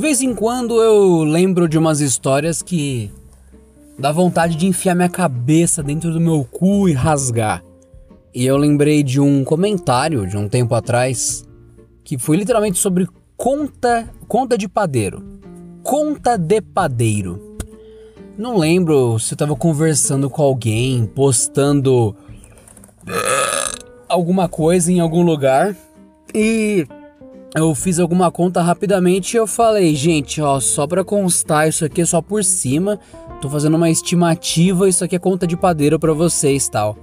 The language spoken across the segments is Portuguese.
vez em quando eu lembro de umas histórias que dá vontade de enfiar minha cabeça dentro do meu cu e rasgar. E eu lembrei de um comentário de um tempo atrás que foi literalmente sobre conta, conta de padeiro. Conta de padeiro. Não lembro se eu tava conversando com alguém, postando alguma coisa em algum lugar e eu fiz alguma conta rapidamente e eu falei, gente, ó, só pra constar, isso aqui é só por cima, tô fazendo uma estimativa, isso aqui é conta de padeiro para vocês tal.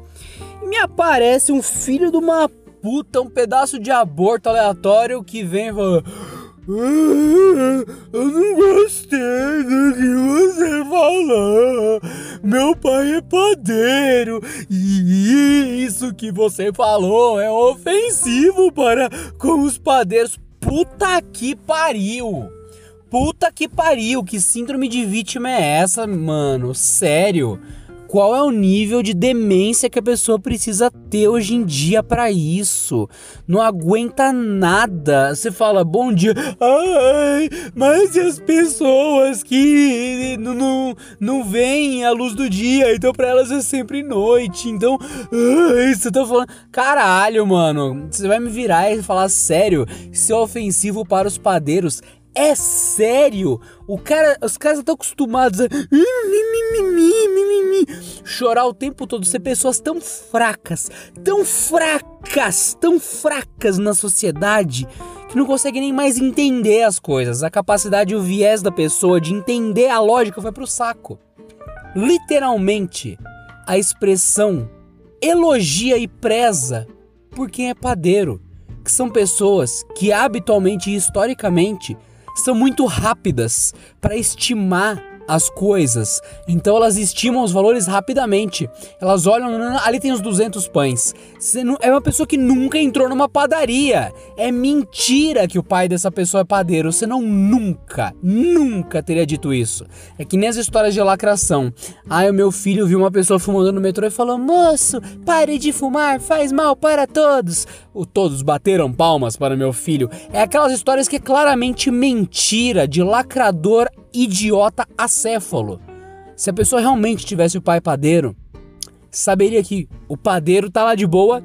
E me aparece um filho de uma puta, um pedaço de aborto aleatório que vem e fala. Ah, eu não gostei do que você falou. Meu pai é padeiro e isso que você falou é ofensivo para com os padeiros. Puta que pariu! Puta que pariu! Que síndrome de vítima é essa, mano? Sério? Qual é o nível de demência que a pessoa precisa ter hoje em dia para isso. Não aguenta nada. Você fala, bom dia, ai, mas e as pessoas que não, não, não veem a luz do dia, então para elas é sempre noite. Então, ai, você tá falando, caralho, mano, você vai me virar e falar sério, isso é ofensivo para os padeiros. É sério? O cara, os caras estão acostumados a chorar o tempo todo, ser pessoas tão fracas, tão fracas, tão fracas na sociedade que não conseguem nem mais entender as coisas. A capacidade e o viés da pessoa de entender a lógica vai pro saco. Literalmente, a expressão elogia e preza por quem é padeiro, que são pessoas que habitualmente e historicamente são muito rápidas para estimar as coisas. Então elas estimam os valores rapidamente. Elas olham, ali tem os 200 pães. É uma pessoa que nunca entrou numa padaria. É mentira que o pai dessa pessoa é padeiro. Você não nunca, nunca teria dito isso. É que nem as histórias de lacração. Ah, o meu filho viu uma pessoa fumando no metrô e falou: Moço, pare de fumar, faz mal para todos. O todos bateram palmas para meu filho. É aquelas histórias que é claramente mentira de lacrador idiota acéfalo. Se a pessoa realmente tivesse o pai padeiro, saberia que o padeiro tá lá de boa,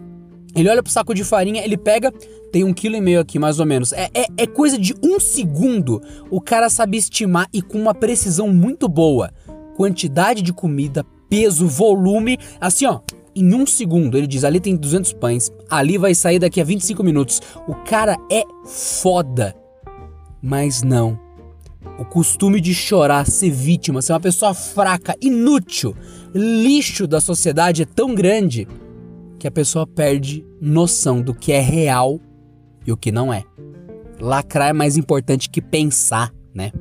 ele olha pro saco de farinha, ele pega, tem um quilo e meio aqui mais ou menos. É, é, é coisa de um segundo o cara sabe estimar e com uma precisão muito boa. Quantidade de comida, peso, volume, assim ó, em um segundo. Ele diz: ali tem 200 pães, ali vai sair daqui a 25 minutos. O cara é foda. Mas não o costume de chorar, ser vítima, ser uma pessoa fraca, inútil, lixo da sociedade é tão grande que a pessoa perde noção do que é real e o que não é. Lacrar é mais importante que pensar, né?